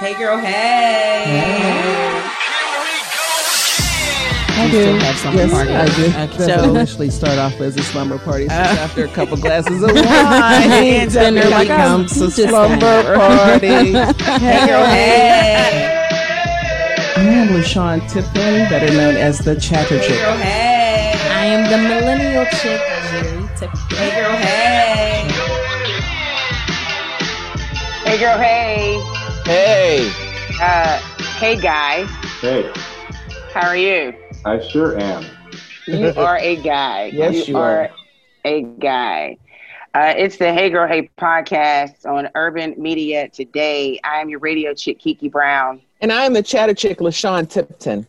Hey, girl. Hey. I You do. still have slumber yes, party. I do. Okay. That's So- initially start off as a slumber party. So Uh. after a couple glasses of wine, Ends up it like, becomes I'm a just slumber party. Hey, girl. Hey. I am LaShawn Tipton, better known as the Chatter Chick. Hey, Chick. girl. Hey. I am the millennial chick, Jerry Tipton. Hey, girl. Hey. Hey girl, hey. Hey, Uh, hey guy, hey, how are you? I sure am. You are a guy. Yes, you are. a guy. Uh, it's the Hey Girl Hey podcast on Urban Media today. I am your radio chick, Kiki Brown. And I am the Chatter Chick, LaShawn Tipton.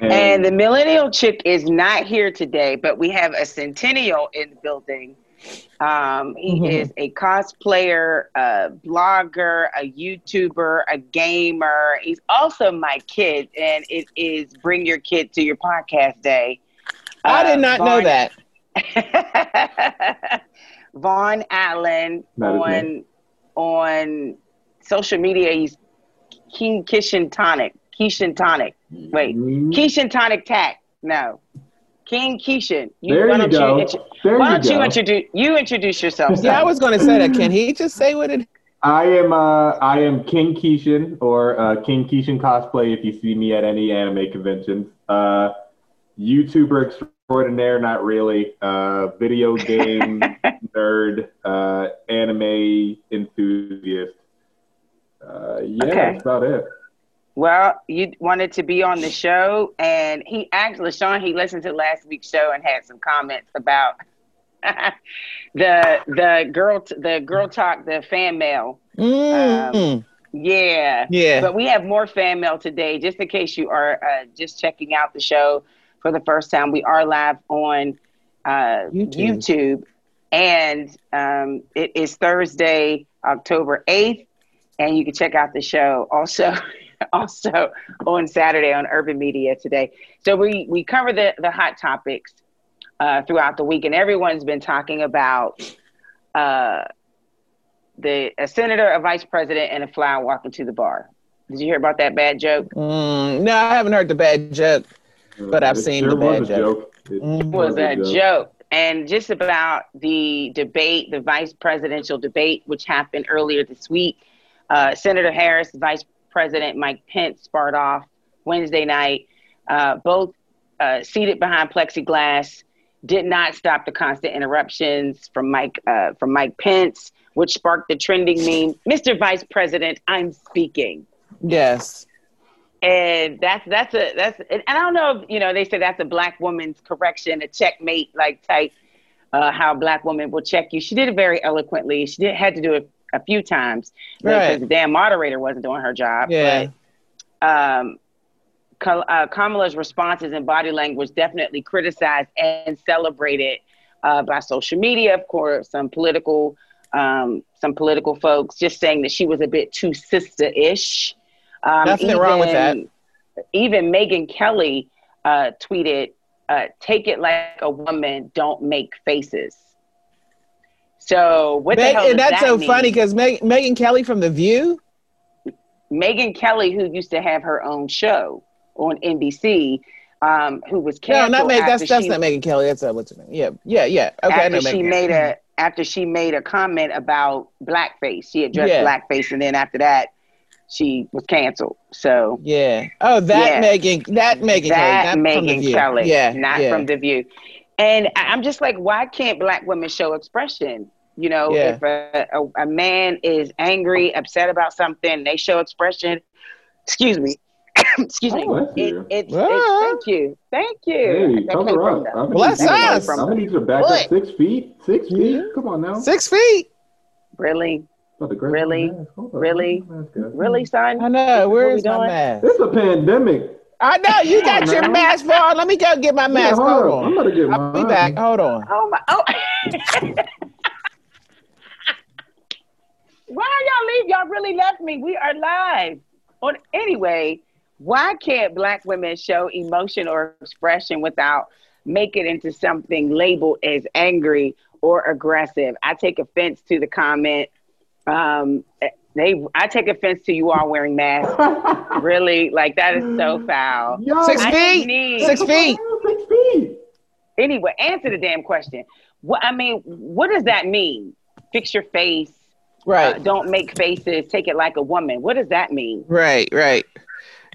And the millennial chick is not here today, but we have a centennial in the building. Um, he Mhm. is a cosplayer, a blogger, a YouTuber, a gamer. He's also my kid, and it is Bring Your Kid to Your Podcast Day. I did Uh, not know that. Vaughn Allen Not on on social media. He's King Kishin Tonic. Keishan Tonic. Wait, Mm, Keishan Tonic Tack. No. King Keishan. there why you don't go. intro- there why you don't you introduce you introduce yourself? Yeah, I was going to say that. Can he just say what it I am uh, I am King Keishan or uh, King Keishan cosplay if you see me at any anime conventions. Uh, YouTuber extraordinaire, not really. Uh, video game nerd, uh, anime enthusiast. Uh, yeah, Okay. that's about it. Well, you wanted to be on the show, and he actually, Sean, he listened to last week's show and had some comments about the the girl the girl talk the fan mail. Mm, Yeah, yeah. But we have more fan mail today, just in case you are uh, just checking out the show for the first time. We are live on uh, YouTube. YouTube. and um, it is Thursday, October eighth, and you can check out the show also. Also on Saturday on Urban Media today. So we we cover the the hot topics uh, throughout the week, and everyone's been talking about uh, the a senator, a vice president, and a fly walking to the bar. Did you hear about that bad joke? Mm, no, I haven't heard the bad joke. But I've It seen sure the bad was a joke. It Mm. Was a joke. And just about the debate, the vice presidential debate, which happened earlier this week. Uh, Senator Harris, Vice President Mike Pence sparred off Wednesday night, uh, both uh, seated behind plexiglass, did not stop the constant interruptions from Mike uh, from Mike Pence, which sparked the trending meme, "Mr. Vice President, I'm speaking." Yes. and that's that's a that's and I don't know if you know they say that's a black woman's correction, a checkmate like type. Uh, how a black woman will check you. She did it very eloquently. She did had to do it a few times because Right. the damn moderator wasn't doing her job. Yeah. But um, uh, Kamala's responses and body language definitely criticized and celebrated uh, by social media, of course, some political um, some political folks just saying that she was a bit too sister-ish. Um, Nothing wrong with that. Even Megyn Kelly uh, tweeted, uh, "Take it like a woman, don't make faces." So what the Meg- hell and that's that so mean? funny because Meg- Megyn Kelly from The View. Megyn Kelly, who used to have her own show on NBC, um, who was canceled. No, not Meg. That's that's she, not Megyn Kelly. That's uh, what's her name? Yeah, yeah, yeah. Okay, after she Megan. made a after she made a comment about blackface. She addressed Yeah. blackface, and then after that, she was canceled. So Yeah. Oh, that Yeah. Megan. That Megan that Kelly. Not The Megan. Kelly, Yeah. not yeah. from the View. And I'm just like, why can't black women show expression? You know, Yeah. if a, a, a man is angry, upset about something, they show expression. Excuse me. Excuse me. Bless It, you. it's, Ah. it's, thank you. Thank you. Hey, That cover came up. from the- I'm Bless need us. I'm gonna need you to back What? up six feet. Six feet. Yeah. Come on now. Six feet. Really? About Really? my mask. Hold on. Really? My mask, guys. Really, son? I know. Where's my doing? mask? It's a pandemic. I know you got on your now. mask on. Let me go get my mask. Yeah, hold hold on. I'm on. about to get I'll be back. Hold on. Oh my! Oh. why y'all really left me. We are live. On anyway, why can't black women show emotion or expression without making it into something labeled as angry or aggressive? I take offense to the comment. Um, They, I take offense to you all wearing masks. really, like that is so foul. Yo, Six feet. need- Six feet. Six feet. Anyway, answer the damn question. What I mean, what does that mean? Fix your face. Right. Uh, don't make faces. Take it like a woman. What does that mean? Right, right.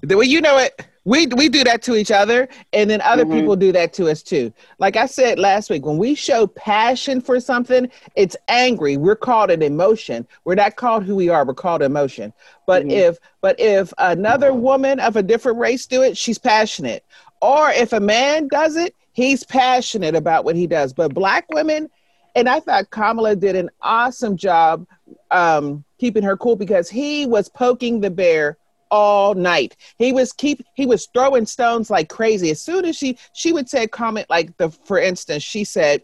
The way you know it, we we do that to each other, and then other Mhm. people do that to us too. Like I said last week, when we show passion for something, it's angry. We're called an emotion. We're not called who we are. We're called emotion. But Mhm. if but if another woman of a different race do it, she's passionate. Or if a man does it, he's passionate about what he does. But black women, and I thought Kamala did an awesome job um, keeping her cool because he was poking the bear all night. He was keep he was throwing stones like crazy. As soon as she she would say a comment like the for instance, she said,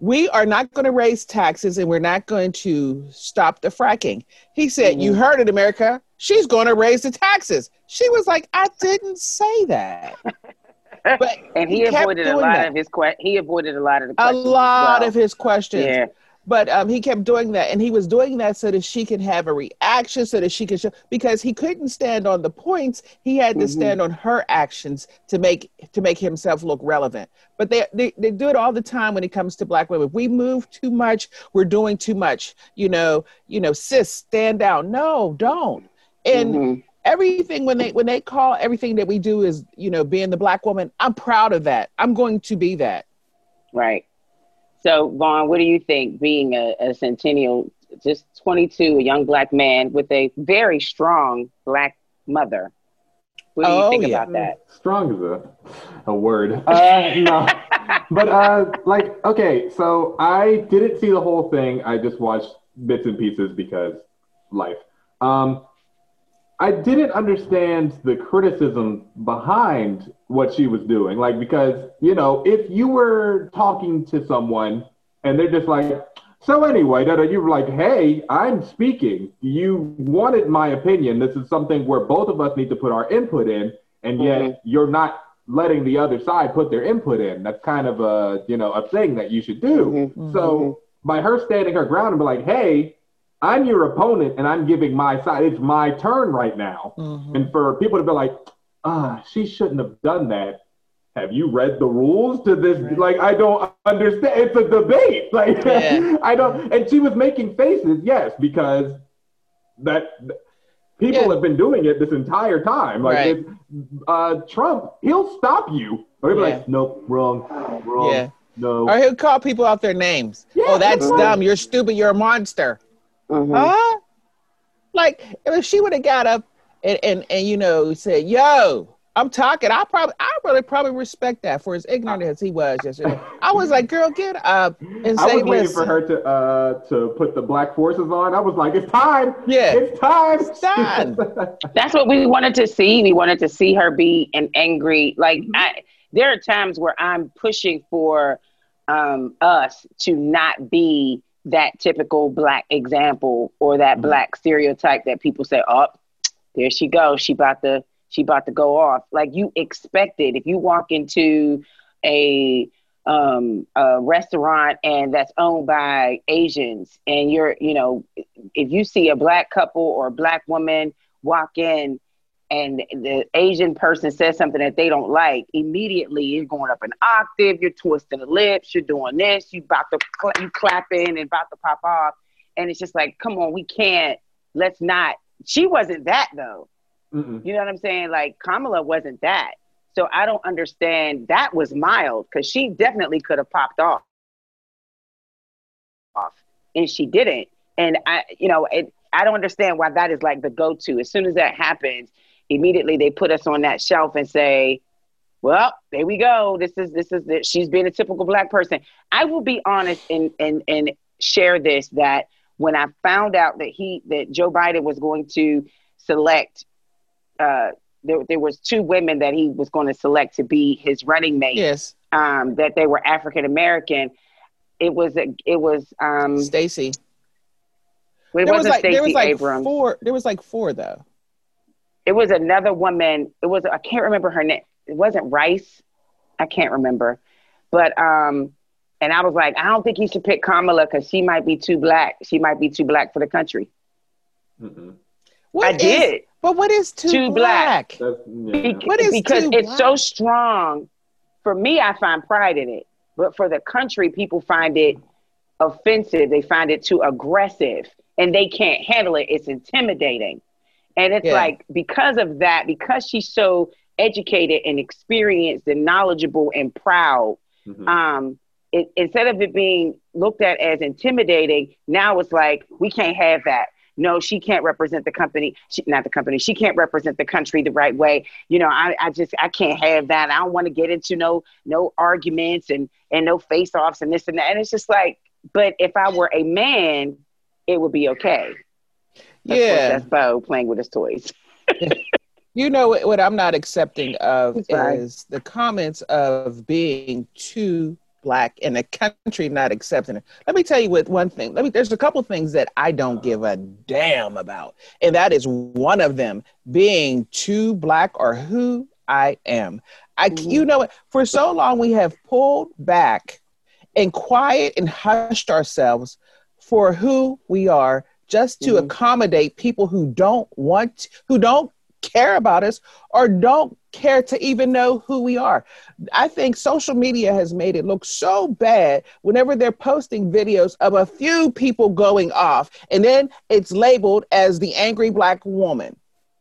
"We are not going to raise taxes and we're not going to stop the fracking." He said, "You heard it, America. She's going to raise the taxes." She was like, "I didn't say that." But And he, kept avoided a lot that. of his que- He avoided a lot of the a lot well. of his questions. Yeah. But um, he kept doing that, and he was doing that so that she can have a reaction, so that she could show. Because he couldn't stand on the points, he had to Mhm. stand on her actions to make to make himself look relevant. But they, they they do it all the time when it comes to black women. We move too much. We're doing too much. You know. You know. Sis, stand down. No, don't. And Mhm. Everything when they when they call everything that we do is you know being the black woman. I'm proud of that. I'm going to be that. Right. So, Vaughn, what do you think being a, a centennial, just 22, a young black man with a very strong black mother? What do you Oh, think yeah. about that? Strong is a, a word. Uh, no. But, uh, like, okay, so I didn't see the whole thing. I just watched bits and pieces because life. Um, I didn't understand the criticism behind what she was doing. Like, because, you know, if you were talking to someone and they're just like, so anyway, you were like, hey, I'm speaking. You wanted my opinion. This is something where both of us need to put our input in, and yet Mhm. you're not letting the other side put their input in. That's kind of a, you know, a thing that you should do. Mhm. So by her standing her ground and be like, hey, I'm your opponent and I'm giving my side. It's my turn right now. Mhm. And for people to be like, ah, she shouldn't have done that. Have you read the rules to this? Right. Like, I don't understand. It's a debate. Like, Yeah. I don't. And she was making faces, yes, because that people Yeah. have been doing it this entire time. Like, Right. uh, Trump, he'll stop you. Or he'll be Yeah. like, nope, wrong, wrong, Yeah. no. Or he'll call people out their names. Yeah, oh, that's right. dumb. You're stupid. You're a monster. Mhm. Huh? Like if she would have got up and, and and you know said, "Yo, I'm talking," I probably I really probably respect that for as ignorant as he was yesterday. I was like, "Girl, get up and say." I say, was waiting listen." for her to uh to put the black forces on. I was like, it's time. Yeah. It's time. It's time. That's what we wanted to see. We wanted to see her be an angry. Like Mm-hmm. I, there are times where I'm pushing for um, us to not be that typical black example or that Mhm. black stereotype that people say, "Oh, there she goes. She about to she about to go off." Like you expected if you walk into a um, a restaurant and that's owned by Asians, and you're, you know, if you see a black couple or a black woman walk in and the Asian person says something that they don't like, immediately you're going up an octave, you're twisting the lips, you're doing this, you about to cl- you clapping and about to pop off, and it's just like, come on, we can't. Let's not. She wasn't that though. Mm-mm. You know what I'm saying? Like Kamala wasn't that. So I don't understand. That was mild because she definitely could have popped off, off, and she didn't. And I, you know, it, I don't understand why that is like the go-to. As soon as that happens, immediately they put us on that shelf and say, "Well, there we go. This is this is the, she's being a typical black person." I will be honest and and and share this that when I found out that he that Joe Biden was going to select uh, there, there was two women that he was going to select to be his running mate. yes, Um, that they were African American. It was a, it was um, Stacy. it There was wasn't like there was like Abrams. four. There was like four though. It was another woman. It was I can't remember her name. It wasn't Rice. I can't remember, but um, and I was like, I don't think he should pick Kamala because she might be too black. She might be too black for the country. What I is- did. but what is too, Too black. black? Yeah. Be- What is because too it's black? so strong. For me, I find pride in it, but for the country, people find it offensive. They find it too aggressive, and they can't handle it. It's intimidating, and it's Yeah. like because of that, because she's so educated and experienced and knowledgeable and proud. Mhm. Um, it, instead of it being looked at as intimidating, now it's like we can't have that. No, she can't represent the company. She, not the company. She can't represent the country the right way. You know, I, I just I can't have that. I don't want to get into no no arguments and and no face offs and this and that. And it's just like, but if I were a man, it would be okay. Yeah. that's Bo playing with his toys. You know what, I'm not accepting of is the comments of being too black and the country not accepting it. Let me tell you what one thing. Let me there's a couple things that I don't give a damn about. And that is one of them being too black or who I am. I you mm-hmm. know for so long we have pulled back and quiet and hushed ourselves for who we are just to Mhm. accommodate people who don't want who don't care about us or don't care to even know who we are. I think social media has made it look so bad whenever they're posting videos of a few people going off and then it's labeled as the angry black woman.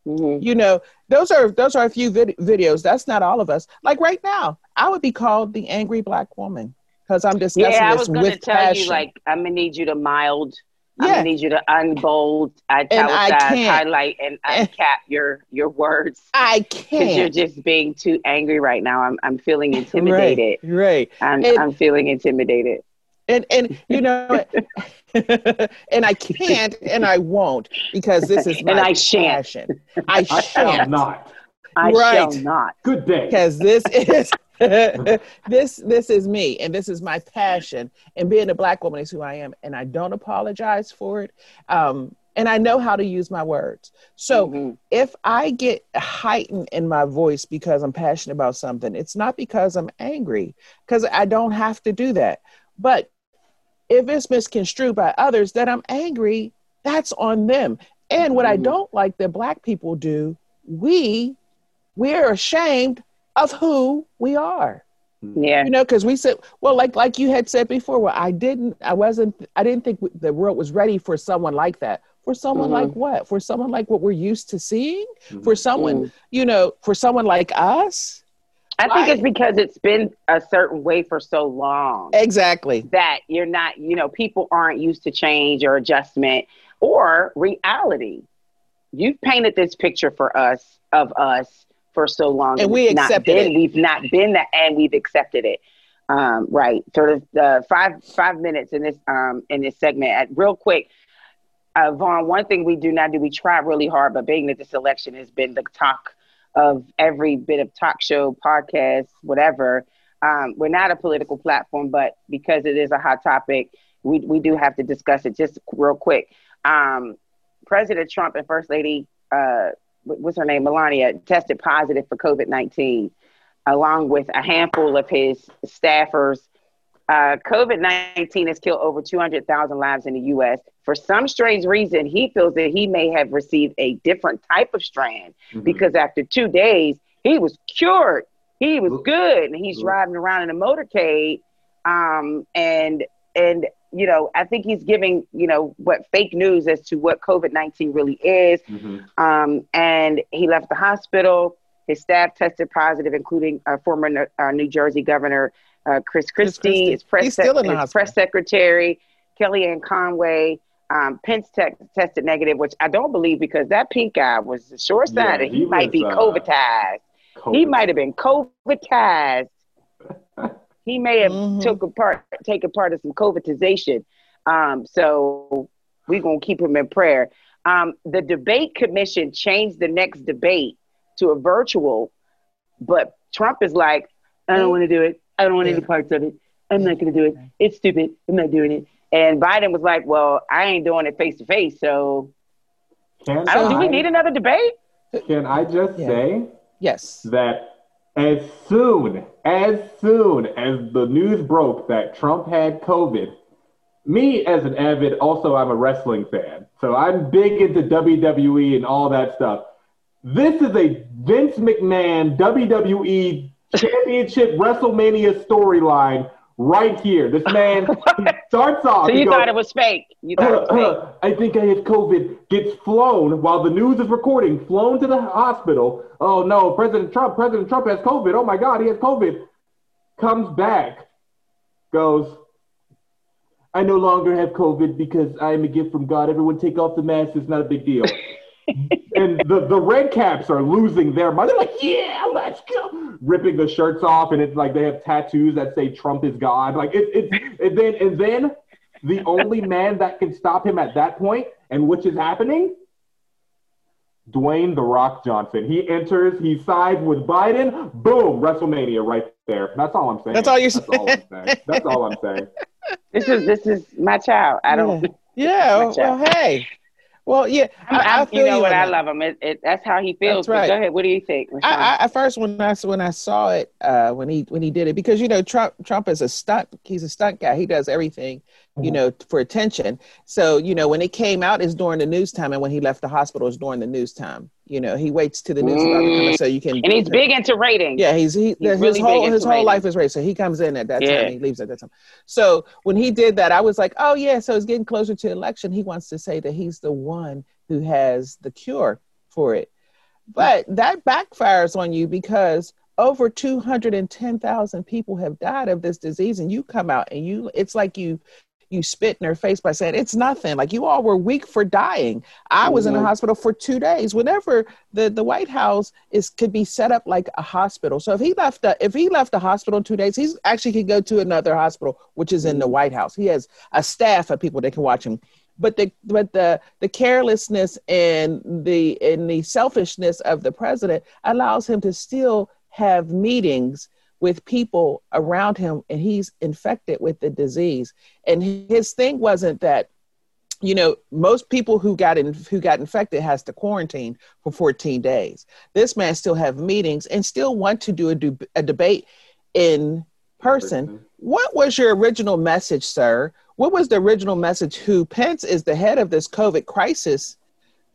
Mhm. You know, those are those are a few vid- videos. That's not all of us. Like right now, I would be called the angry black woman because I'm discussing Yeah, I this was going to with tell passion. you, like, I'm gonna need you to mild. I'm Yeah. gonna need you to unbold, I italicize, can't. highlight, and uncap your your words I can't because you're just being too angry right now. I'm I'm feeling intimidated. Right, right. I'm And- I'm feeling intimidated. and and you know and i can't and i won't because this is my And I shan't. passion i I shall shan't not. I Right. shall not. Good day. because this is this this is me and this is my passion and being a black woman is who i am and i don't apologize for it um and i know how to use my words so Mhm. if I get heightened in my voice because I'm passionate about something, it's not because I'm angry, because I don't have to do that. But if it's misconstrued by others that I'm angry, that's on them. And what I Mhm. don't like that black people do, we we're ashamed of who we are yeah. you know because we said well like like you had said before well i didn't i wasn't i didn't think the world was ready for someone like that for someone Mhm. like what for someone like what we're used to seeing Mhm. for someone you know for someone like us I think it's because it's been a certain way for so long exactly that you're not, you know, people aren't used to change or adjustment or reality. You've painted this picture for us of us for so long, And we accepted been, it. We've not been that, and we've accepted it. Um, right. Sort of uh, five five minutes in this um, in this segment. At, real quick, uh, Vaughn. One thing we do not do, we try really hard, but being that this election has been the talk of every bit of talk show, podcast, whatever. Um, we're not a political platform, but because it is a hot topic, we, we do have to discuss it just real quick. Um, President Trump and First Lady, uh, what's her name, Melania, tested positive for COVID 19, along with a handful of his staffers. Uh, COVID 19 has killed over 200,000 lives in the US. For some strange reason, he feels that he may have received a different type of strand Mhm. because after two days, he was cured. He was good, and he's Ooh. riding around in a motorcade. Um, and and you know, I think he's giving you know what fake news as to what COVID nineteen really is. Mhm. Um, and he left the hospital. His staff tested positive, including uh, former uh, New Jersey Governor uh, Chris Chris Christie, Christie. his press, He's still in the his press secretary, Kellyanne Conway. Um, Pence te- tested negative, which I don't believe because that pink guy was sure sign Yeah, that he, he might was, be uh, COVIDized. He might have been COVIDized. He may have Mhm. took a part, taken part of some COVIDization. Um, so we're gonna keep him in prayer. Um, the debate commission changed the next debate to a virtual, but Trump is like, I don't want to do it. I don't want any parts of it. I'm not going to do it. It's stupid. I'm not doing it. And Biden was like, Well, I ain't doing it face to face. So Can I don't. Do we need another debate? Can I just Yeah. say yes that as soon as soon as the news broke that Trump had COVID, me as an avid, also I'm a wrestling fan, so I'm big into WWE and all that stuff. This is a Vince McMahon WWE Championship WrestleMania storyline right here. This man starts off. So you goes, thought it was fake? You thought it was fake? I think I have COVID. Gets flown while the news is recording, flown to the hospital. Oh no, President Trump, President Trump has COVID. Oh my God, he has COVID. Comes back, goes, I no longer have COVID because I am a gift from God. Everyone take off the mask. It's not a big deal. and the, the red caps are losing their mind. They're like, yeah, let's go. Ripping the shirts off, and it's like they have tattoos that say Trump is God. Like it, it's and then and then the only man that can stop him at that point, and which is happening, Dwayne the Rock Johnson. He enters, he sides with Biden. Boom, WrestleMania right there. That's all I'm saying. That's all you're That's all I'm saying. That's all I'm saying. This is this is my child. I don't. Yeah. Good Well, hey. Well, yeah. I'm, I, I feel you know what? I love him. It, it, that's how he feels. Right. Go ahead. What do you think? I, I, at first when I when I saw it uh, when he when he did it because you know Trump Trump is a stunt he's a stunt guy he does everything you Mm-hmm. know for attention so you know when it came out is during the news time and when he left the hospital is during the news time you know he waits to the news about to come in so you can and he's big into ratings. yeah he's he his really whole his whole ratings. life is race so he comes in at that Yeah. time he leaves at that time so when he did that I was like oh yeah so it's getting closer to election he wants to say that he's the one who has the cure for it but that backfires on you because over 210,000 people have died of this disease and you come out and you it's like you you spit in her face by saying it's nothing. Like you all were weak for dying. I was in the Mhm. hospital for two days. Whenever the the white house is could be set up like a hospital. So if he left the, if he left the hospital in two days he's actually could go to another hospital which is in the white house. He has a staff of people that can watch him. But the but the the carelessness and the and the selfishness of the president allows him to still have meetings with people around him and he's infected with the disease and his thing wasn't that you know most people who got in who got infected has to quarantine for 14 days this man still have meetings and still want to do a, do, a debate in person what was your original message, sir? What was the original message? Who Pence is the head of this COVID crisis.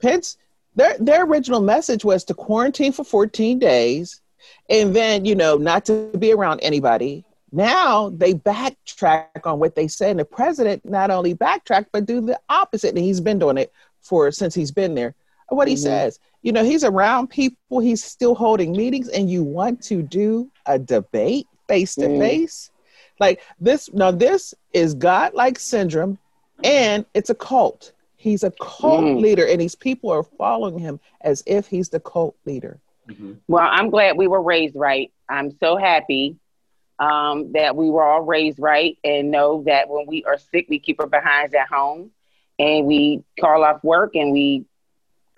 Pence, their their original message was to quarantine for 14 days and then, you know, not to be around anybody. Now they backtrack on what they said. And the president not only backtrack, but do the opposite. And he's been doing it for since he's been there. What he Mhm. says, you know, he's around people, he's still holding meetings, and you want to do a debate face to Mhm. face. Like this, now this is godlike syndrome, and it's a cult. He's a cult Mm. leader, and these people are following him as if he's the cult leader. Mhm. Well, I'm glad we were raised right. I'm so happy um, that we were all raised right and know that when we are sick, we keep our behinds at home and we call off work and we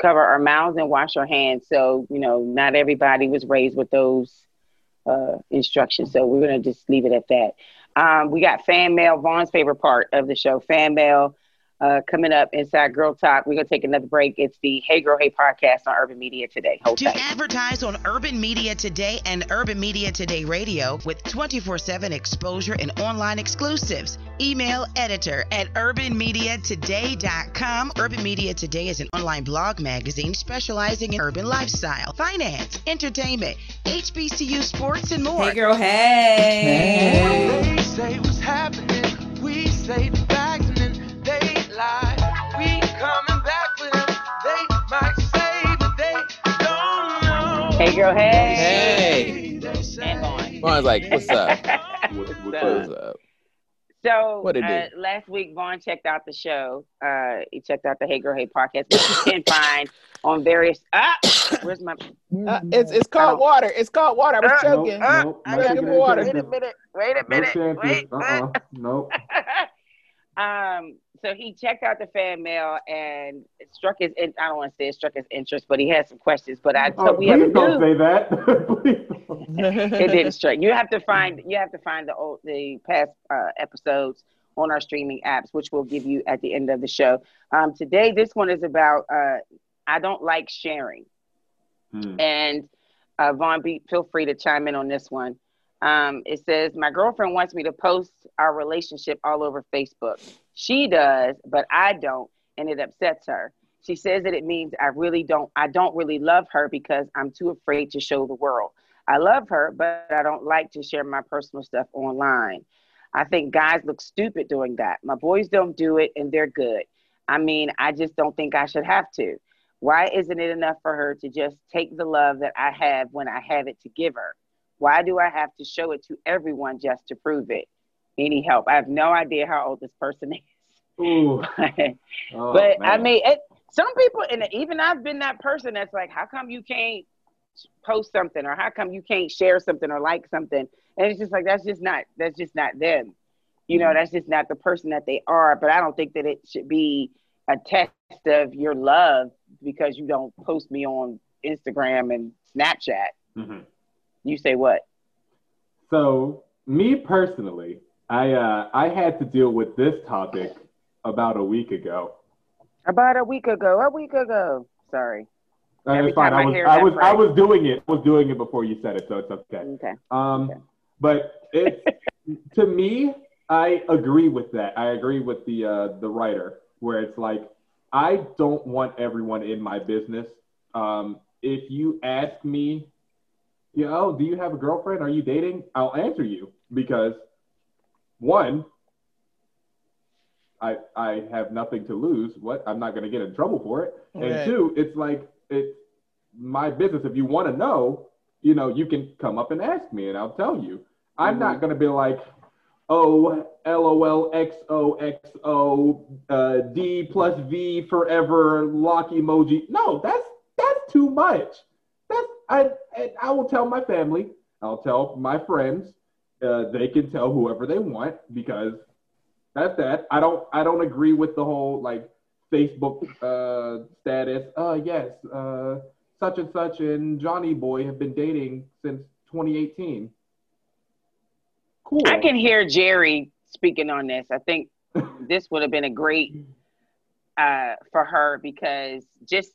cover our mouths and wash our hands. So, you know, not everybody was raised with those uh, instructions. So we're going to just leave it at that. Um, we got fan mail, Vaughn's favorite part of the show, fan mail. Uh, coming up inside Girl Talk, we're gonna take another break. It's the Hey Girl Hey podcast on Urban Media today. Hold To tight. advertise on Urban Media Today and Urban Media Today Radio with 24 7 exposure and online exclusives. Email editor at urbanmediatoday.com. Urban Media Today is an online blog magazine specializing in urban lifestyle, finance, entertainment, HBCU sports, and more. Hey, girl, hey. They say Hey Girl Hey. Hey. And Vaughn. Vaughn's like, "What's up? What- what- What's What's up?" So What it uh, last week, Vaughn checked out the show. Uh, he checked out the Hey Girl Hey podcast, which you can find on various. Ah, where's my? Uh, it's it's called Oh. water. It's called water. I was Uh, joking. uh, Nope, I no got water. Wait a minute. Wait a minute. chances. Wait. Uh-uh. Nope. um. So he checked out the fan mail and it struck his. in- I don't want to say it struck his interest, but he had some questions. But I Oh, we please don't say that. It didn't strike. You have to find you have to find the old the past uh, episodes on our streaming apps, which we'll give you at the end of the show. Um, today, this one is about uh, I don't like sharing, Hmm. and uh, Vaughn, be, feel free to chime in on this one. Um, it says, My girlfriend wants me to post our relationship all over Facebook. She does, but I don't, and it upsets her. She says that it means I really don't, I don't really love her because I'm too afraid to show the world. I love her, but I don't like to share my personal stuff online. I think guys look stupid doing that. My boys don't do it and they're good. I mean, I just don't think I should have to. Why isn't it enough for her to just take the love that I have when I have it to give her? Why do I have to show it to everyone just to prove it? Any help? I have no idea how old this person is. Ooh. but Oh, I mean, it, some people, and even I've been that person that's like, how come you can't post something, or how come you can't share something, or like something? And it's just like that's just not that's just not them. You know, that's just not the person that they are. But I don't think that it should be a test of your love because you don't post me on Instagram and Snapchat. Mhm. You say what? So, me personally, I uh, I had to deal with this topic about a week ago. About a week ago. A week ago. Sorry. Uh, Every it's fine. I I was I was I was doing it. I was doing it before you said it, so it's okay. Okay. Um, Okay. but it to me, I agree with that. I agree with the uh, the writer where it's like I don't want everyone in my business. Um, if you ask me, you know, do you have a girlfriend? Are you dating? I'll answer you because one, I I have nothing to lose. What I'm not going to get in trouble for it. And two, it's like it's my business. If you want to know, you know, you can come up and ask me, and I'll tell you. I'm not going to be like, oh, LOL, XOXO, uh, D plus V forever, lock emoji. No, that's that's too much. I and I will tell my family. I'll tell my friends. Uh, they can tell whoever they want because that's that. I don't I don't agree with the whole like Facebook uh, status. Uh, yes, uh, such and such and Johnny Boy have been dating since 2018. Cool. I can hear Jerry speaking on this. I think this would have been a great uh, for her because just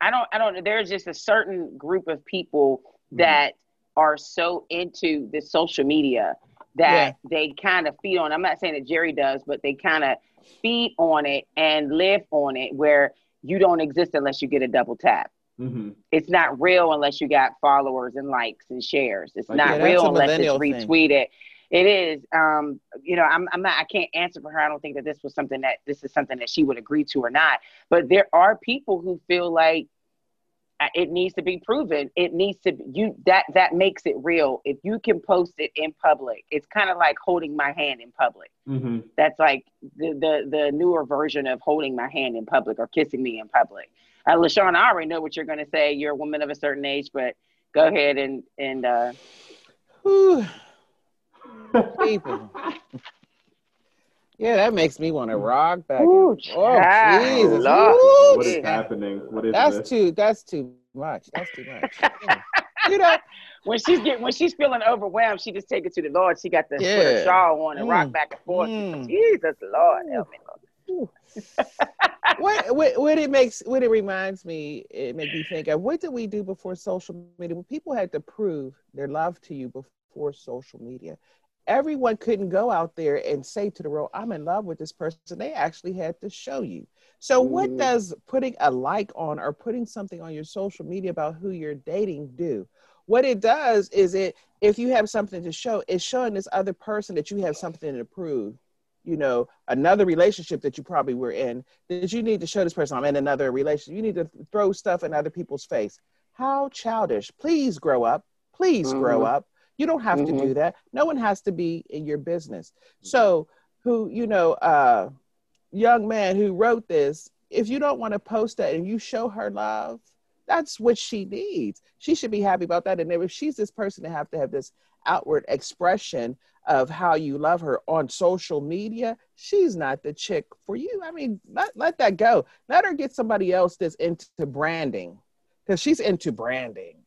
I don't I don't there's just a certain group of people that are so into the social media that they kind of feed on. I'm not saying that Jerry does, but they kind of feed on it and live on it where you don't exist unless you get a double tap. hmm It's not real unless you got followers and likes and shares. It's Like, not yeah, real unless it's retweeted. thing. It is. Um, you know, I'm, I'm not. I can't answer for her. I don't think that this was something that this is something that she would agree to or not. But there are people who feel like uh, it needs to be proven. It needs to. Be you that that makes it real. If you can post it in public, it's kind of like holding my hand in public. hmm That's like the, the the newer version of holding my hand in public or kissing me in public. Uh, LaShawn, I already know what you're going to say. You're a woman of a certain age, but go ahead and and uh. People. Yeah, that makes me want to rock back. Ooh, and, oh. Jesus. Lord. Ooh, What is happening? What is That's this? too. That's too much. That's too much. You know, when she's get when she's feeling overwhelmed, she just take it to the Lord. She got to put Yeah. her shawl on and rock Mm. back and forth. Mm. Jesus, Lord, help me. Lord. what, what what it makes what it reminds me it makes me think of what did we do before social media when people had to prove their love to you before social media everyone couldn't go out there and say to the world i'm in love with this person they actually had to show you so what Mhm. does putting a like on or putting something on your social media about who you're dating do what it does is it if you have something to show it's showing this other person that you have something to prove you know, another relationship that you probably were in, that you need to show this person I'm in another relationship. You need to throw stuff in other people's face. How childish. Please grow up. Please grow Mhm. up. You don't have to Mhm. do that. No one has to be in your business. So, who, you know, uh, young man who wrote this, if you don't want to post that and you show her love, that's what she needs. She should be happy about that. And if she's this person to have to have this outward expression of how you love her on social media, she's not the chick for you. I mean, let, let that go. Let her get somebody else that's into branding because she's into branding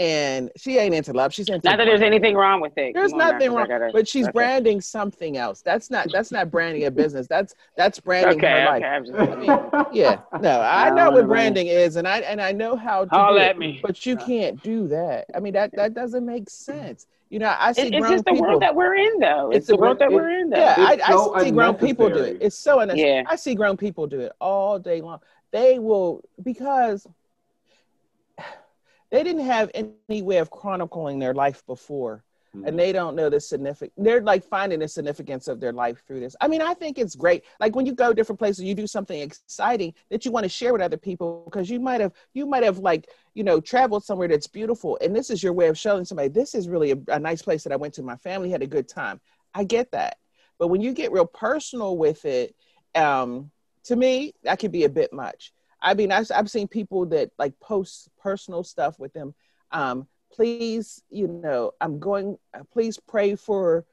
and she ain't into love. She's into Not that there's anything wrong with it. There's Come on now, nothing 'cause I wrong, gotta- but she's okay. branding something else. That's not that's not branding a business. That's that's branding Okay, her life. okay. I'm just, Yeah, no, I No, know what no. branding is, and I and I know how to Holla do at it, me. but you uh. can't do that. I mean, that that doesn't make sense. You know, I see It- it's grown just the people. world that we're in, though. It's, It's the a- world that we're in, though. yeah, I, It's I see grown people do it. It's so unnecessary. Yeah. I see grown people do it all day long. They will because they didn't have any way of chronicling their life before. And they don't know the significant they're like finding the significance of their life through this. I mean i think it's great. Like when you go different places you do something exciting that you want to share with other people because you might have you might have like you know traveled somewhere that's beautiful and this is your way of showing somebody this is really a, a nice place that i went to my family had a good time. I get that. But when you get real personal with it um to me that could be a bit much i mean i've, I've seen people that like post personal stuff with them. Um please you know i'm going uh, please pray for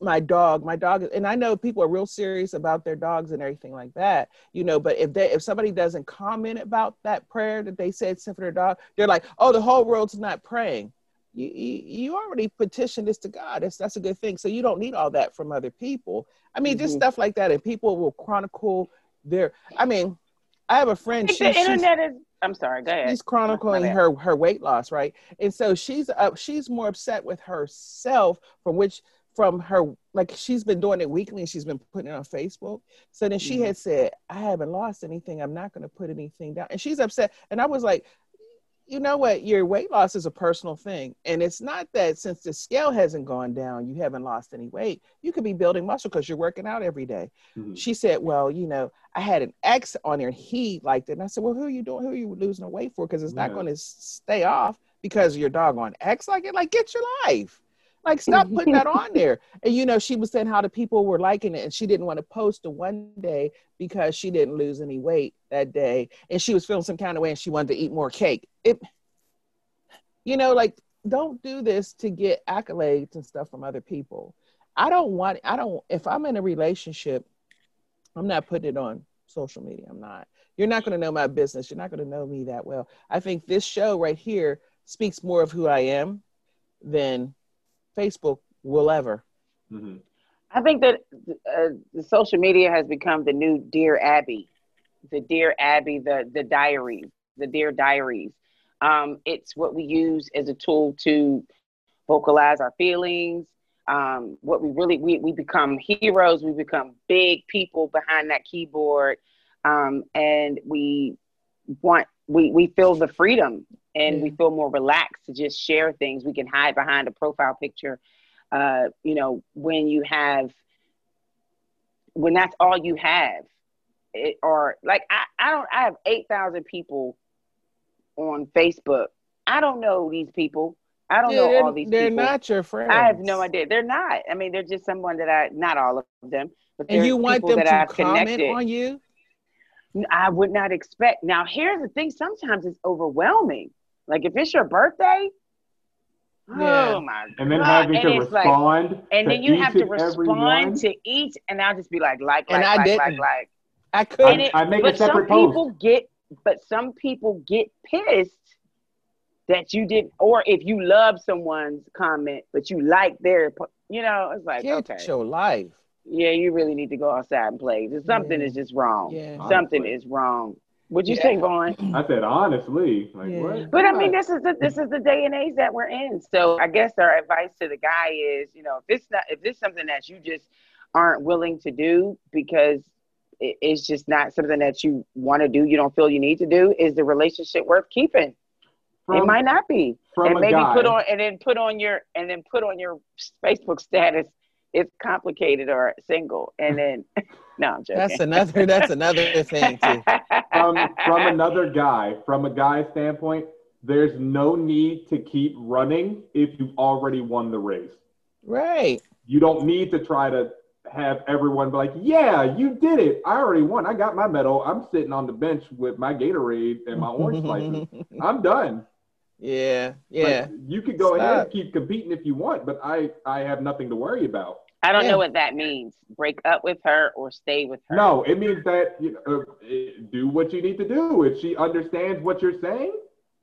my dog. My dog and i know people are real serious about their dogs and everything like that you know but if they if somebody doesn't comment about that prayer that they said sent for their dog they're like oh the whole world's not praying. You, you, you already petitioned this to god. That's, that's a good thing. So you don't need all that from other people. I mean just Mhm. stuff like that and people will chronicle their i mean i have a friend she, the she's- internet is. I'm sorry. Go ahead. she's chronicling her her weight loss right and so she's up she's more upset with herself from which from her like she's been doing it weekly and she's been putting it on facebook so then she Mhm. had said i haven't lost anything i'm not going to put anything down and she's upset and i was like you know what your weight loss is a personal thing and it's not that since the scale hasn't gone down you haven't lost any weight you could be building muscle because you're working out every day Mhm. she said, Well, you know, I had an ex on there and he liked it. And I said, Well, who are you doing? Who are you losing the weight for? Because it's not going to stay off because your doggone ex like it. Like, get your life. Like, stop putting that on there. And, you know, she was saying how the people were liking it and she didn't want to post the one day because she didn't lose any weight that day. And she was feeling some kind of way and she wanted to eat more cake. It, you know, like, don't do this to get accolades and stuff from other people. I don't want, I don't, if I'm in a relationship, I'm not putting it on social media. I'm not. You're not going to know my business. You're not going to know me that well. I think this show right here speaks more of who I am than Facebook will ever. Mhm. I think that uh, the social media has become the new Dear Abby, the Dear Abby, the the diaries, the Dear Diaries. Um, it's what we use as a tool to vocalize our feelings. Um, what we really we we become heroes. We become big people behind that keyboard, um, and we want we we feel the freedom and we feel more relaxed to just share things. We can hide behind a profile picture uh, you know, when you have, when that's all you have, it, or like I, I don't, I have 8,000 people on Facebook. I don't know these people. I don't Yeah, know all these people. they're people. not your friends. I have no idea. They're not. I mean, they're just someone that I, not all of them, but And you want them that to I've comment connected. on you? I would not expect. Now, here's the thing. Sometimes it's overwhelming. Like if it's your birthday, Yeah. oh my And then God. having And to it's like- respond. and to then you have to and every respond to each, and I'll just be like, like, And like, I like, didn't. like, like. I couldn't. it, I make a but some separate post. people get, but some people get pissed that you didn't, or if you love someone's comment, but you like their, you know, it's like, Get okay, your life. yeah, you really need to go outside and play. There's Something Yeah. is just wrong. Yeah. Something Honestly. is wrong. Would you Yeah. say, Vaughn? I said honestly, like Yeah. what? But I mean, this is the this is the day and age that we're in. So I guess our advice to the guy is, you know, if this not if this is something that you just aren't willing to do because it- it's just not something that you want to do, you don't feel you need to do, is the relationship worth keeping? it might not be. from and maybe guy, put on and then put on your and then put on your Facebook status. It's complicated or single, and then no, I'm joking. That's another. That's another thing too. from from another guy, from a guy's standpoint, there's no need to keep running if you've already won the race. Right. You don't need to try to have everyone be like, "Yeah, you did it. I already won. I got my medal. I'm sitting on the bench with my Gatorade and my orange slices. I'm done." yeah. Like, Yeah. you could go ahead and keep competing if you want, but I I have nothing to worry about. I don't Yeah. know what that means. Break up with her or stay with her. No, it means that you know, uh, do what you need to do. If she understands what you're saying,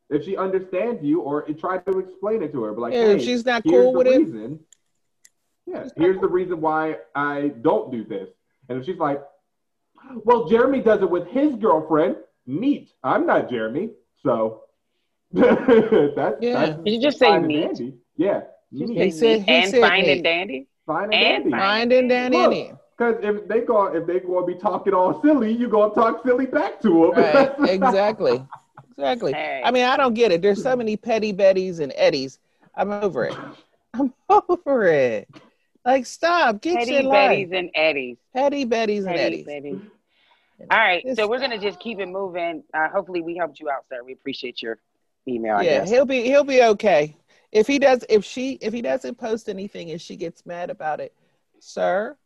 if she understands you, or try to explain it to her. But like, Yeah, hey, if she's not here's cool the with it- reason. Yeah, here's the reason why I don't do this. And if she's like, well, Jeremy does it with his girlfriend. Neat. I'm not Jeremy, so that's Yeah. that's Did you just say fine neat? dandy. Yeah, neat. He said- he and said fine neat. and dandy. Fine and, and dandy. fine. Finding Danny Look, Because if they go, if they going to be talking all silly, you gonna talk silly back to them. Right, exactly. Exactly. Hey. I mean, I don't get it. There's so many petty Bettys and Eddies. I'm over it. I'm over it. Like, stop. Get Petty your Betties life. and Eddies. Petty Bettys and Eddies. Betties. All right, so we're gonna just keep it moving. Uh, hopefully, we helped you out, sir. We appreciate your email. I yeah, guess. he'll be he'll be okay. If he does, if she if he doesn't post anything and she gets mad about it, sir,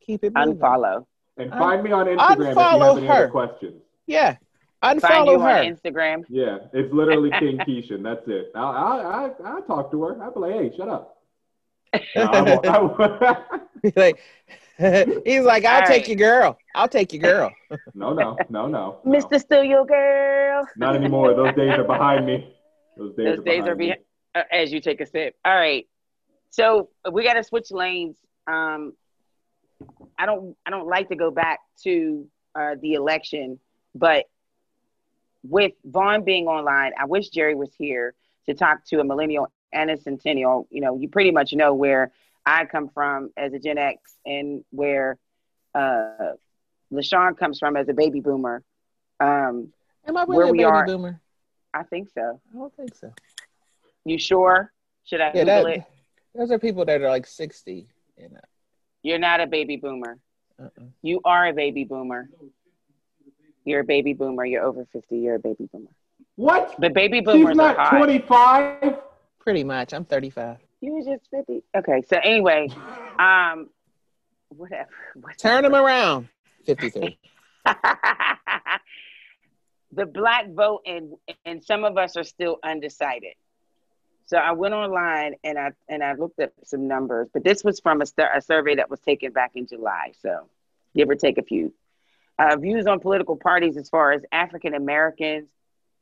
keep it moving. Unfollow. and find me on Instagram if you Unfollow have any other her. questions. Yeah, Find unfollow you her. on Instagram. Yeah, it's literally King Keishan. That's it. I'll, I'll, I'll, I'll talk to her. I'll be like, hey, shut up. No, I won't- I won't. like, he's like, I'll All take right. your girl. I'll take your girl. no, no, no, no. no. Mr. Still Your Girl. Not anymore. Those days are behind me. Those days Those are days behind are me. behind. Uh, as you take a sip. All right. So we got to switch lanes. Um, I don't. I don't like to go back to uh, the election, but with Vaughn being online, I wish Jerry was here to talk to a millennial and a centennial. You know, you pretty much know where I come from as a Gen X and where uh, LaShawn comes from as a baby boomer. Um, Am I really a baby are- boomer? I think so. I don't think so. You sure? Should I Yeah, Google that, it? those are people that are like 60. You know. You're not a baby boomer. Uh-uh. You are a baby boomer. You're a baby boomer. You're over 50. You're a baby boomer. What? But baby boomers She's not are hot. 25. Pretty much. I'm 35. You were just 50. Okay. So anyway, um, whatever. whatever. Turn them around. 53. the black vote and and some of us are still undecided. So I went online and I and I looked up some numbers, but this was from a, a survey that was taken back in July. So give or take a few. Uh, views on political parties as far as African Americans.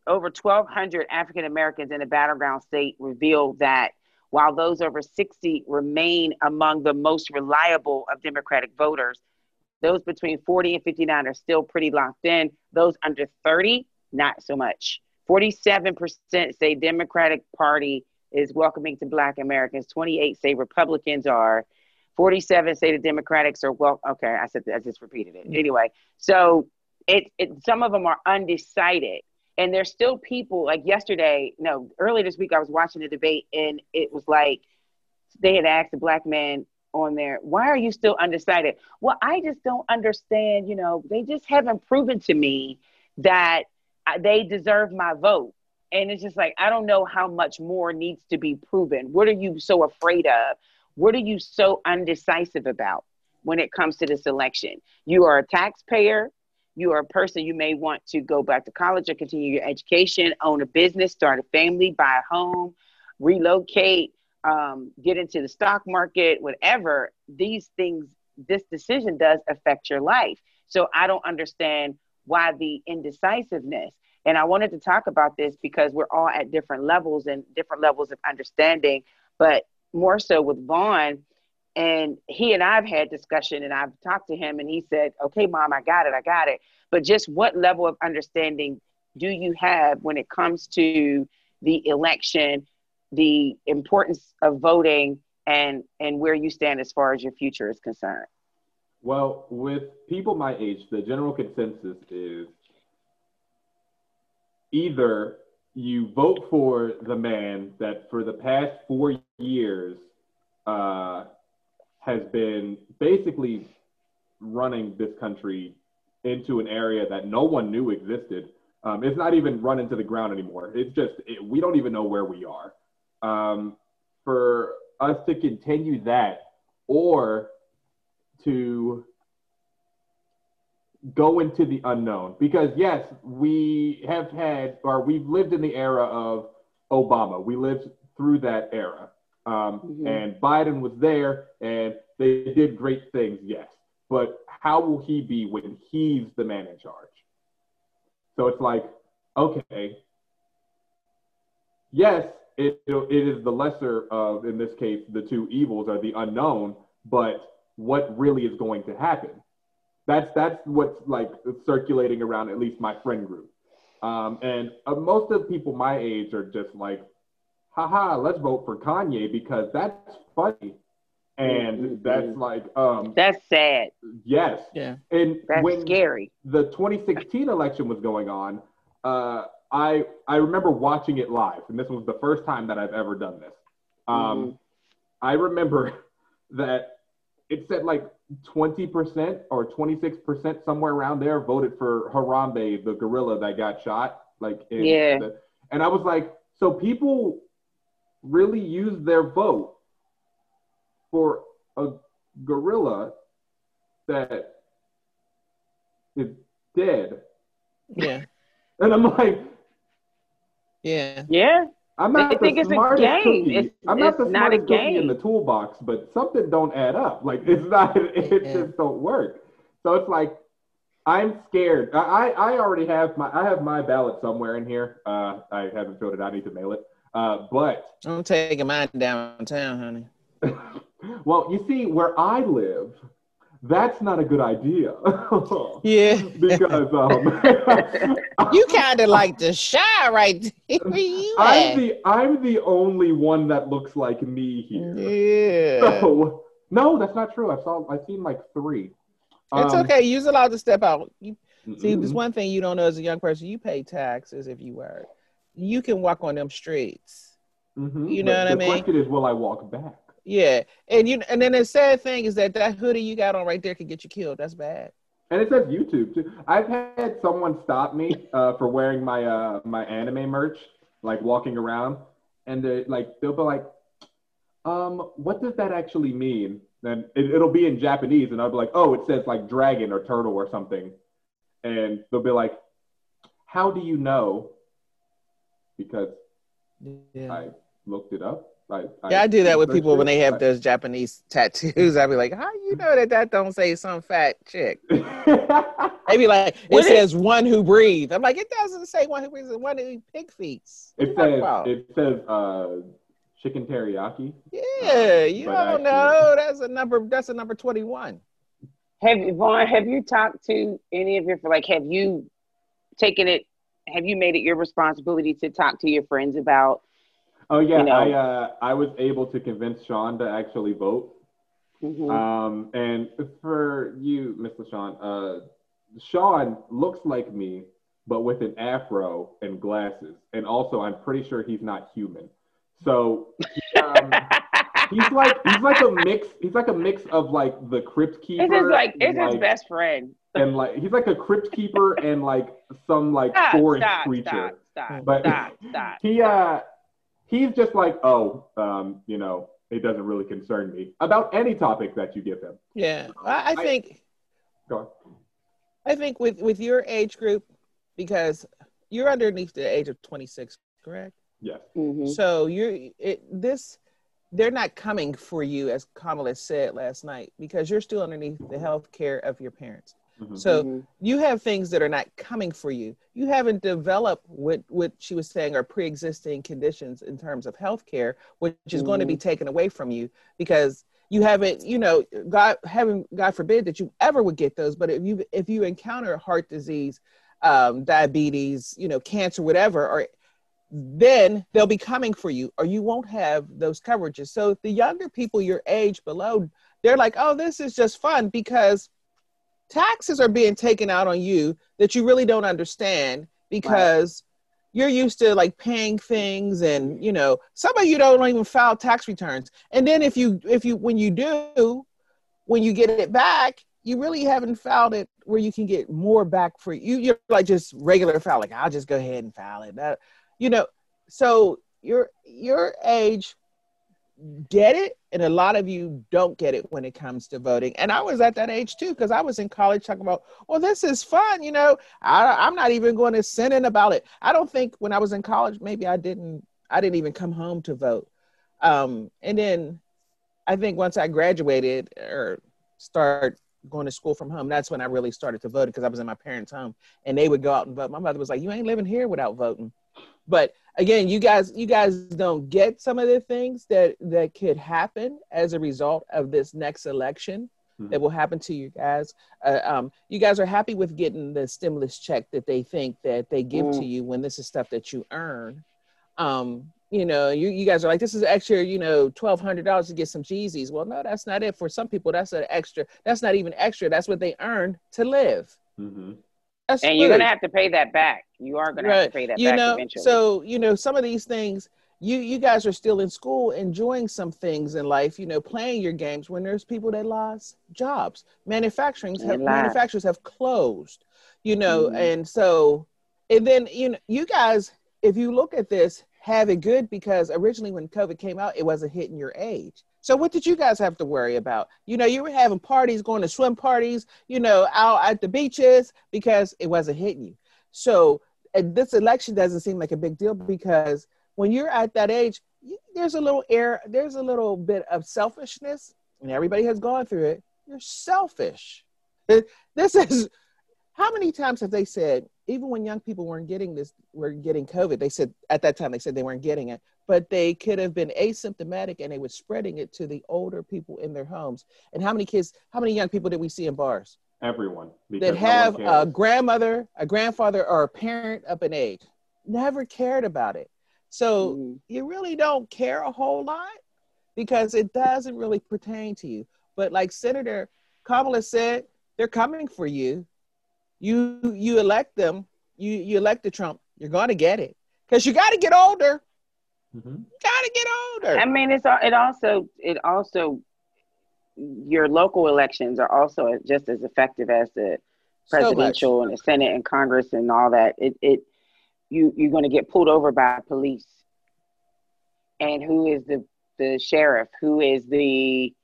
Over 1,200 African Americans in a battleground state revealed that while those over 60 remain among the most reliable of Democratic voters, those between 40 and 59 are still pretty locked in. Those under 30, not so much. 47% say Democratic Party is welcoming to Black Americans. 28 say Republicans are. 47 say the Democrats are well. Okay, I said I just repeated it. Mm-hmm. Anyway, so it, it some of them are undecided, and there's still people like yesterday. No, earlier this week I was watching the debate, and it was like they had asked a black man on there, why are you still undecided? Well, I just don't understand. You know, they just haven't proven to me that uh, they deserve my vote. And it's just like, I don't know how much more needs to be proven. What are you so afraid of? What are you so undecisive about when it comes to this election? You are a taxpayer. You are a person you may want to go back to college or continue your education, own a business, start a family, buy a home, relocate, um, get into the stock market, whatever. These things, this decision does affect your life. So I don't understand why the indecisiveness. And I wanted to talk about this because we're all at different levels and different levels of understanding, but more so with Vaughn. And he and I've had discussion and I've talked to him and he said, okay, mom, I got it, I got it. But just what level of understanding do you have when it comes to the election, the importance of voting and, and where you stand as far as your future is concerned? Well, with people my age, the general consensus is either you vote for the man that for the past four years uh, has been basically running this country into an area that no one knew existed. Um, it's not even run into the ground anymore. It's just, it, we don't even know where we are. Um, for us to continue that or to go into the unknown. Because yes we have had or we've lived in the era of obama. We lived through that era. Um, Mhm. and biden was there and they did great things yes. But how will he be when he's the man in charge? So it's like okay yes, it it is the lesser of in this case the two evils are the unknown, but what really is going to happen? That's that's what's like circulating around at least my friend group. Um, and uh, most of the people my age are just like, haha, let's vote for Kanye because that's funny. And that's like, um, That's sad. yes. Yeah. And That's when scary. the 2016 election was going on, uh, I I remember watching it live, and this was the first time that I've ever done this. Um, I remember that it said like 20% or 26% somewhere around there voted for Harambe, the gorilla that got shot. Like, in Yeah. the- and I was like, so people really use their vote for a gorilla that is dead. Yeah. And I'm like, Yeah. Yeah. I'm not They think the it's a smartest game. cookie. It's- I'm not the it's not a smartest cookie in the toolbox, but something don't add up. Like it's not. It Yeah. just don't work. So it's like I'm scared. I I I already have my I have my ballot somewhere in here. Uh, I haven't filled it. I need to mail it. Uh, but I'm taking mine downtown, honey. well, you see, where I live, that's not a good idea. Yeah. because um, You kind of like the shy right there. You I'm the I'm the only one that looks like me here. Yeah. So no, that's not true. I've saw I've seen like three. It's Um, okay. You're allowed to step out. You, see, mm-mm. there's one thing you don't know as a young person. You pay taxes if you work. You can walk on them streets. Mhm. you know But what I mean? the question is, will I walk back? Yeah, and you and then the sad thing is that that hoodie you got on right there could get you killed. That's bad. And it says YouTube too. I've had someone stop me uh, for wearing my uh, my anime merch, like walking around, and they like they'll be like, um, what does that actually mean? And it, it'll be in Japanese, and I'll be like, oh, it says like dragon or turtle or something, and they'll be like, how do you know? Because Yeah. I looked it up. I, Yeah, I do that with researched people when they have those Japanese tattoos. I'd be like, "How you know that that don't say some fat chick?" They be like, "It What is- says one who breathes." I'm like, "It doesn't say one who breathes. It's one who eat pig feet." It says about? it says uh, chicken teriyaki. yeah, you don't actually- know. That's a number. That's a number twenty-one. Have you, Vaughn, have you talked to any of your, like, have you taken it, have you made it your responsibility to talk to your friends about, Oh yeah, You know. I uh, I was able to convince Sean to actually vote. Mhm. Um, and for you, Miss LaShawn, uh, Sean looks like me, but with an afro and glasses, and also I'm pretty sure he's not human. So um, he's like he's like a mix. He's like a mix of like the crypt keeper. it's his, like, it's and, his best friend. and like he's like a crypt keeper and like some like Stop, forest stop, creature. stop, stop, But stop, stop. he uh he's just like oh um you know it doesn't really concern me about any topic that you give him Yeah, I, I I- think go on. I think with with your age group, because you're underneath the age of 26, correct? yes Mhm. So you're it, this. They're not coming for you, as Kamala said last night, because you're still underneath the health care of your parents. Mhm. So you have things that are not coming for you. You haven't developed what what she was saying are pre-existing conditions in terms of health care, which is going to be taken away from you because you haven't, you know, God heaven, God forbid that you ever would get those. But if you if you encounter heart disease, um, diabetes, you know, cancer, whatever, or then they'll be coming for you, or you won't have those coverages. So the younger people your age below, they're like, oh, this is just fun because taxes are being taken out on you that you really don't understand because you're used to like paying things and you know some of you don't even file tax returns. And then if you if you when you do when you get it back you really haven't filed it where you can get more back for you. You're like just regular file like i'll just go ahead and file it. That you know so your your age get it and a lot of you don't get it when it comes to voting. And i was at that age too because i was in college talking about well this is fun you know? I, i'm not even going to send in about it i don't think when i was in college maybe i didn't i didn't even come home to vote. Um, and then i think once i graduated or start going to school from home that's when i really started to vote because i was in my parents home and they would go out and vote. My mother was like you ain't living here without voting But again, you guys, you guys don't get some of the things that that could happen as a result of this next election that will happen to you guys. Uh, um, you guys are happy with getting the stimulus check that they think that they give to Mm. you when this is stuff that you earn. Um, you know, you, you guys are like, this is extra, you know, twelve hundred dollars to get some Jeezys. Well, no, that's not it. For some people, that's an extra. That's not even extra. That's what they earn to live. hmm And you're gonna have to pay that back. You are gonna have to pay that you back know eventually. so you know some of these things you you guys are still in school enjoying some things in life you know playing your games when there's people that lost jobs manufacturing have manufacturers have closed you know Mhm. and so and then you know you guys if you look at this have it good because originally when covid came out it wasn't hitting your age so what did you guys have to worry about you know you were having parties going to swim parties you know out at the beaches because it wasn't hitting you so this election doesn't seem like a big deal because when you're at that age, there's a little air, there's a little bit of selfishness, and everybody has gone through it. You're selfish. This is how many times have they said, even when young people weren't getting this, were getting COVID, they said at that time they said they weren't getting it, but they could have been asymptomatic and they were spreading it to the older people in their homes. And how many kids, how many young people did we see in bars? Everyone. because that no have a grandmother, a grandfather, or a parent up in age. Never cared about it. So Mhm. you really don't care a whole lot because it doesn't really pertain to you. But like Senator Kamala said, they're coming for you. You you elect them, you you elected Trump, you're gonna get it. Because you gotta get older. Mhm. You gotta get older. I mean, it's it also it also your local elections are also just as effective as the So presidential and the Senate and Congress and all that. It it you you're going to get pulled over by police, and who is the the sheriff? Who is the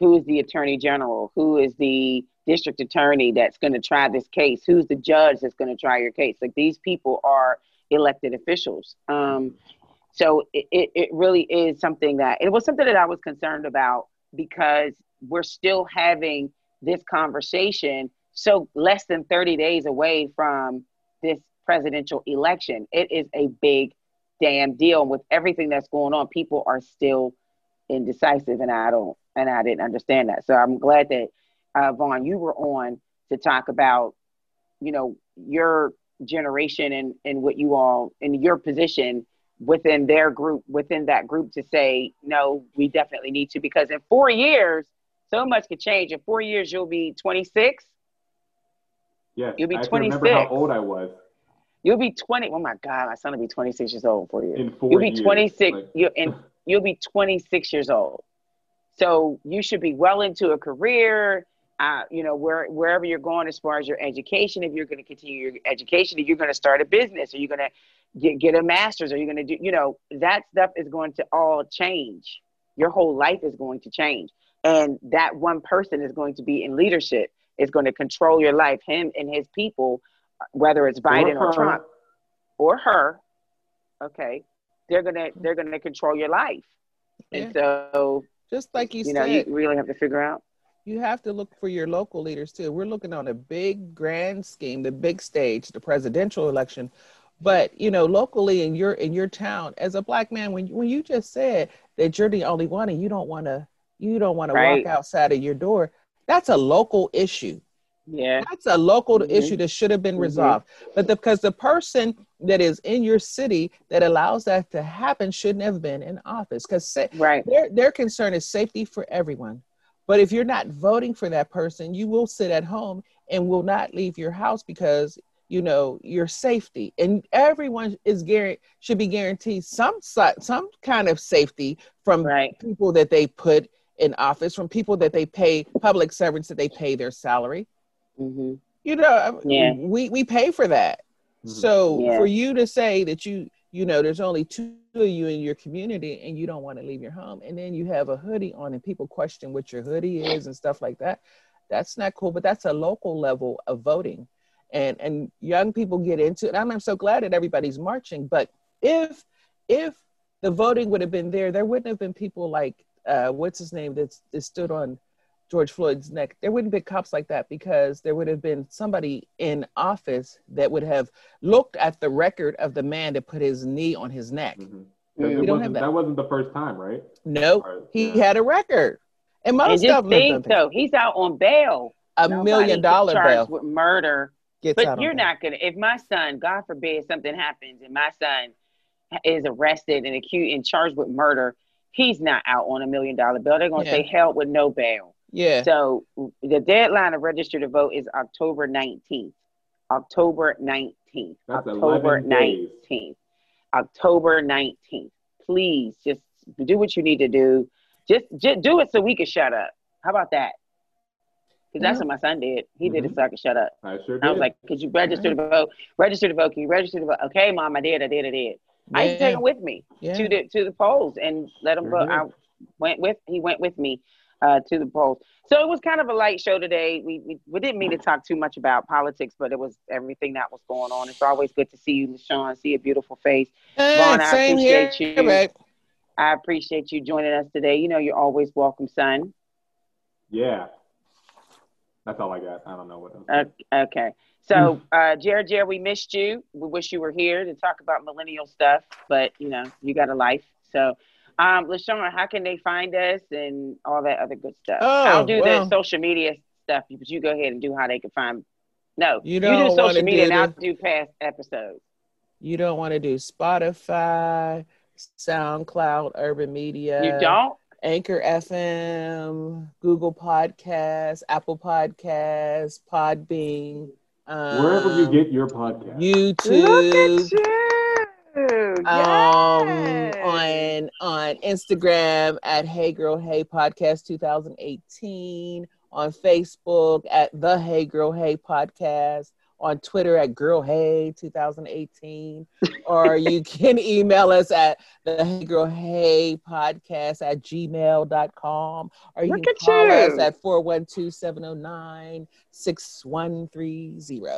who is the attorney general? Who is the district attorney that's going to try this case? Who's the judge that's going to try your case? Like these people are elected officials. Um, so it, it, it really is something that it was something that I was concerned about because we're still having this conversation so less than 30 days away from this presidential election. It is a big damn deal And with everything that's going on. People are still indecisive and I don't and I didn't understand that. So I'm glad that uh, Vaughn, you were on to talk about, you know, your generation and, and what you all in your position within their group, within that group to say, no, we definitely need to, because in four years, so much could change. In four years, you'll be 26. Yes. You'll be I can remember how 26. old I was You'll be 20. Oh my God, my son will be 26 years old in four years. in 4 You'll be years. 26. Like, you and you'll be 26 years old. So you should be well into a career. Uh, you know, where wherever you're going as far as your education, if you're going to continue your education, if you're going to start a business, or you're going to get, get a master's, or you're going to do, you know, that stuff is going to all change. Your whole life is going to change, and that one person is going to be in leadership. Is going to control your life, him and his people, whether it's Biden or, her. Trump or her. Okay, they're gonna they're gonna control your life, and so Just like you, you know said, you really have to figure out. You have to look for your local leaders too. We're looking on a big grand scheme, the big stage, the presidential election. But you know, locally in your in your town, as a black man, when when you just said that you're the only one and you don't want to you don't want Right. to walk outside of your door, that's a local issue. Yeah, That's a local Mhm. issue that should have been Mhm. resolved. But the, because the person that is in your city that allows that to happen shouldn't have been in office. Because right. their their concern is safety for everyone. But if you're not voting for that person, you will sit at home and will not leave your house because you know your safety and everyone is guaranteed should be guaranteed some some kind of safety from Right. people that they put in office from people that they pay public servants that they pay their salary hmm you know Yeah. we we pay for that Mhm. so Yeah. for you to say that you you know there's only two of you in your community and you don't want to leave your home and then you have a hoodie on and people question what your hoodie is and stuff like that that's not cool but that's a local level of voting. And and young people get into it I'm, I'm so glad that everybody's marching but if if the voting would have been there there wouldn't have been people like uh what's his name that's that stood on George Floyd's neck, there wouldn't be cops like that because there would have been somebody in office that would have looked at the record of the man that put his knee on his neck. Mhm. Mm. It We don't have that. that. wasn't the first time, right? No, Or- he yeah. had a record. And And most just government think companies- though, he's out on bail. a Nobody million dollar charged bail with murder. gets But on you're bail. not gonna. If my son, God forbid, something happens and my son is arrested and accused and charged with murder, he's not out on a million dollar bail. They're gonna Yeah. say hell with no bail. Yeah. So the deadline to register to vote is October 19th. October 19th. That's October 19th. October 19th. Please just do what you need to do. Just, just do it so we can shut up. How about that? Because that's Yeah. what my son did. He did it Mhm. so I could shut up. I sure did. I was like, could you register to vote? Register to vote. Can you register to vote? Okay, mom, I did. I did. I did. I used take Yeah. him with me yeah. to the to the polls and let him Sure vote. did. I went with he went with me uh, to the polls. So it was kind of a light show today. We, we we didn't mean to talk too much about politics, but it was everything that was going on. It's always good to see you, LaShawn. See a beautiful face. Eh, Vaughn, I appreciate here, you. babe. I appreciate you joining us today. You know you're always welcome, son. yeah. That's all I got. I don't know what else. Uh, okay. So, uh, Jared, Jared, we missed you. We wish you were here to talk about millennial stuff, but you know, you got a life. So, um, LaShawn, how can they find us and all that other good stuff? Oh, I'll do well. the social media stuff, but you go ahead and do how they can find. No, You you, don't do wanna social media, do and I'll do past episodes. You don't want to do Spotify, SoundCloud, Urban Media. you don't? Anchor FM, Google Podcasts, Apple Podcasts, Podbean, um, Wherever you get your podcast. YouTube, you! Um, on on Instagram at Hey Girl Hey Podcast 2018, on Facebook at the Hey Girl Hey Podcast, on Twitter at Girl Hey 2018, or you can email us at the Hey Girl Hey Podcast at gmail.com, or you Look can at call us you. at 412 709 6130.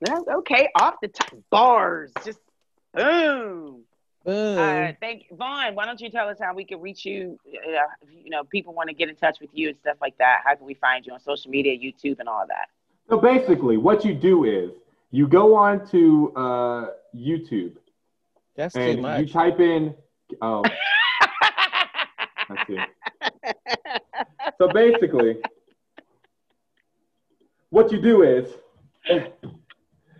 That's okay. Off the top bars, just boom. Boom. Uh, thank Vaughn. Why don't you tell us how we can reach you? Uh, you know, people want to get in touch with you and stuff like that. How can we find you on social media, YouTube, and all that? So basically, what you do is you go on to uh, YouTube That's too and you type in. Oh, I see. So basically, what you do is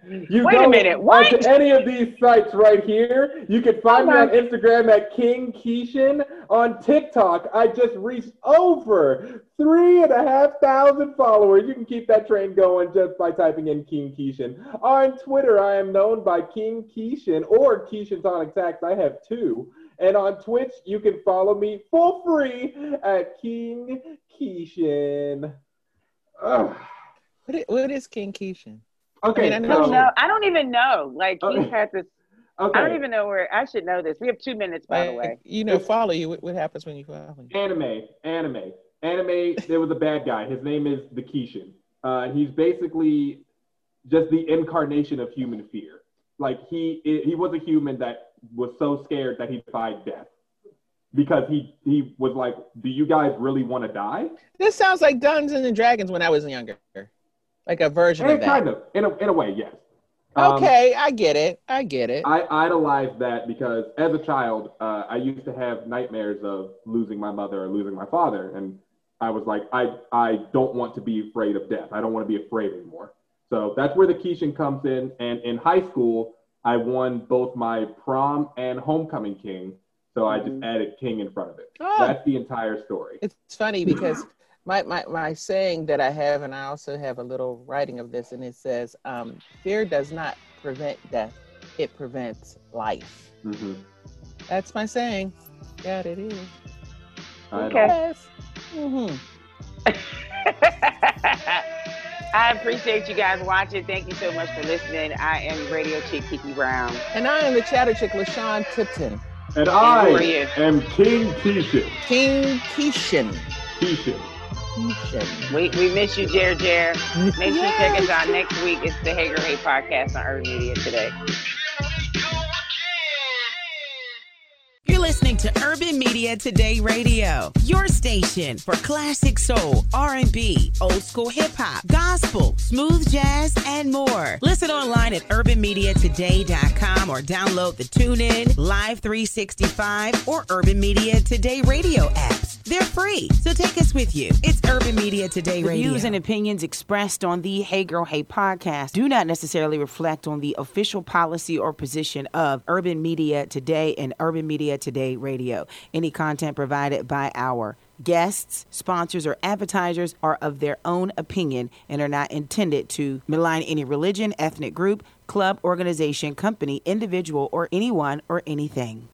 you Wait a go minute, what? onto any of these sites right here. You can find Oh me on Instagram at King Keishan. On TikTok, I just reached over three and a half thousand followers. You can keep that train going just by typing in King Keishan. On Twitter, I am known by King Keishan or Keishan Tonic Tax. I have two. And on Twitch, you can follow me for free at King Keishan. Ugh. What is, what is King Keishan? Okay, I mean, I I don't so- know. I don't even know. Like Okay. he's had this. okay. I don't even know where. I should know this. We have two minutes, by the way. you know, follow you. What, what happens when you follow you? Anime, anime, anime. There was a bad guy. His name is the Keishan. Uh, he's basically just the incarnation of human fear. Like he he was a human that was so scared that he defied death because he he was like, "Do you guys really want to die?" This sounds like Dungeons and Dragons when I was younger, like a version of And that. kind of in a in a way, yes. Um, Okay, I get it. I get it. I idolized that because as a child, uh, I used to have nightmares of losing my mother or losing my father, and I was like, I I don't want to be afraid of death. I don't want to be afraid anymore. So that's where the Keishan comes in. And in high school, I won both my prom and homecoming king. So I just Mhm. added king in front of it. Oh. That's the entire story. It's funny because my, my, my saying that I have, and I also have a little writing of this, and it says, um, fear does not prevent death, it prevents life. Mhm. That's my saying. Yeah, it is. Okay. Yes. hmm I appreciate you guys watching. Thank you so much for listening. I am Radio Chick Kiki Brown. And I am the chatter chick, LaShawn Tipton. And who are I you? am King Keishan. King Keishan. Keishan. We, we miss you, Jer Jer. Make sure you check us out next week. It's the Hey Girl Hey podcast on Urban Media today. Listening to Urban Media Today Radio, your station for classic soul, R&B, old school hip hop, gospel, smooth jazz, and more. Listen online at urbanmediatoday.com or download the TuneIn, Live 365, or Urban Media Today Radio apps. They're free, so take us with you. It's Urban Media Today The Radio. views and opinions expressed on the Hey Girl Hey podcast do not necessarily reflect on the official policy or position of Urban Media Today and Urban Media Today Radio. Any content provided by our guests, sponsors, or advertisers are of their own opinion and are not intended to malign any religion, ethnic group, club, organization, company, individual, or anyone or anything.